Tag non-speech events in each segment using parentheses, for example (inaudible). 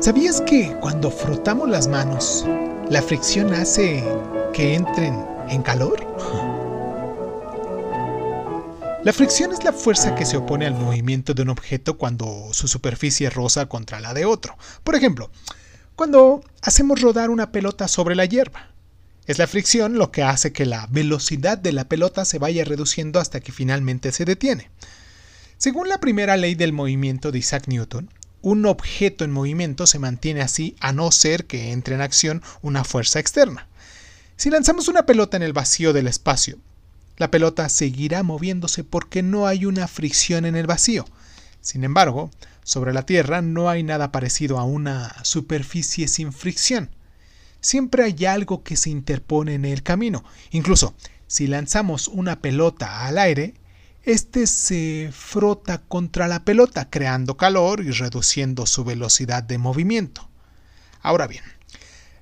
¿Sabías que cuando frotamos las manos, la fricción hace que entren en calor? (laughs) La fricción es la fuerza que se opone al movimiento de un objeto cuando su superficie roza contra la de otro. Por ejemplo, cuando hacemos rodar una pelota sobre la hierba. Es la fricción lo que hace que la velocidad de la pelota se vaya reduciendo hasta que finalmente se detiene. Según la primera ley del movimiento de Isaac Newton, un objeto en movimiento se mantiene así a no ser que entre en acción una fuerza externa. Si lanzamos una pelota en el vacío del espacio, la pelota seguirá moviéndose porque no hay una fricción en el vacío. Sin embargo, sobre la Tierra no hay nada parecido a una superficie sin fricción. Siempre hay algo que se interpone en el camino. Incluso, si lanzamos una pelota al aire, este se frota contra la pelota, creando calor y reduciendo su velocidad de movimiento. Ahora bien,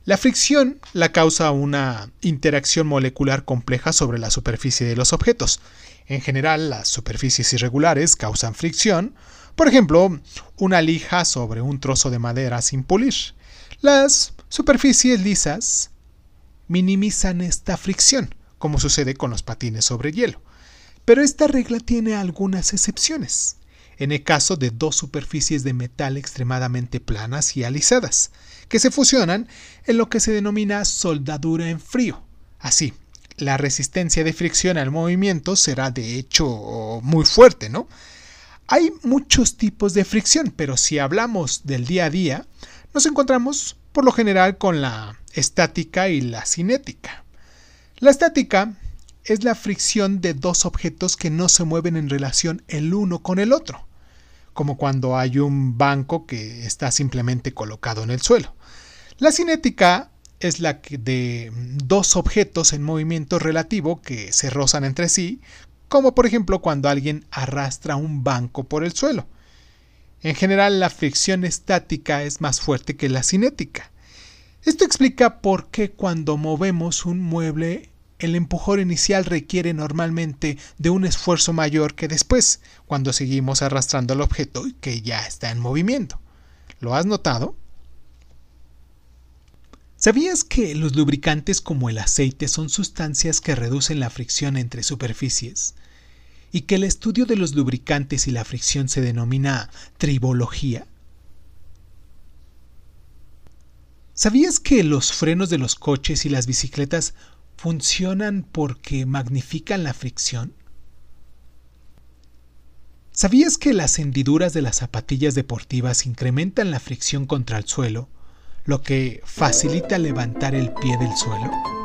la fricción la causa una interacción molecular compleja sobre la superficie de los objetos. En general, las superficies irregulares causan fricción, por ejemplo, una lija sobre un trozo de madera sin pulir. Las superficies lisas minimizan esta fricción, como sucede con los patines sobre hielo. Pero esta regla tiene algunas excepciones. En el caso de dos superficies de metal extremadamente planas y alisadas, que se fusionan en lo que se denomina soldadura en frío. Así, la resistencia de fricción al movimiento será de hecho muy fuerte, ¿no? Hay muchos tipos de fricción, pero si hablamos del día a día, nos encontramos por lo general con la estática y la cinética. La estática es la fricción de dos objetos que no se mueven en relación el uno con el otro, como cuando hay un banco que está simplemente colocado en el suelo. La cinética es la de dos objetos en movimiento relativo que se rozan entre sí, como por ejemplo cuando alguien arrastra un banco por el suelo. En general la fricción estática es más fuerte que la cinética. Esto explica por qué cuando movemos un mueble el empujón inicial requiere normalmente de un esfuerzo mayor que después, cuando seguimos arrastrando el objeto que ya está en movimiento. ¿Lo has notado? ¿Sabías que los lubricantes como el aceite son sustancias que reducen la fricción entre superficies? ¿Y que el estudio de los lubricantes y la fricción se denomina tribología? ¿Sabías que los frenos de los coches y las bicicletas funcionan porque magnifican la fricción? ¿Sabías que las hendiduras de las zapatillas deportivas incrementan la fricción contra el suelo, lo que facilita levantar el pie del suelo?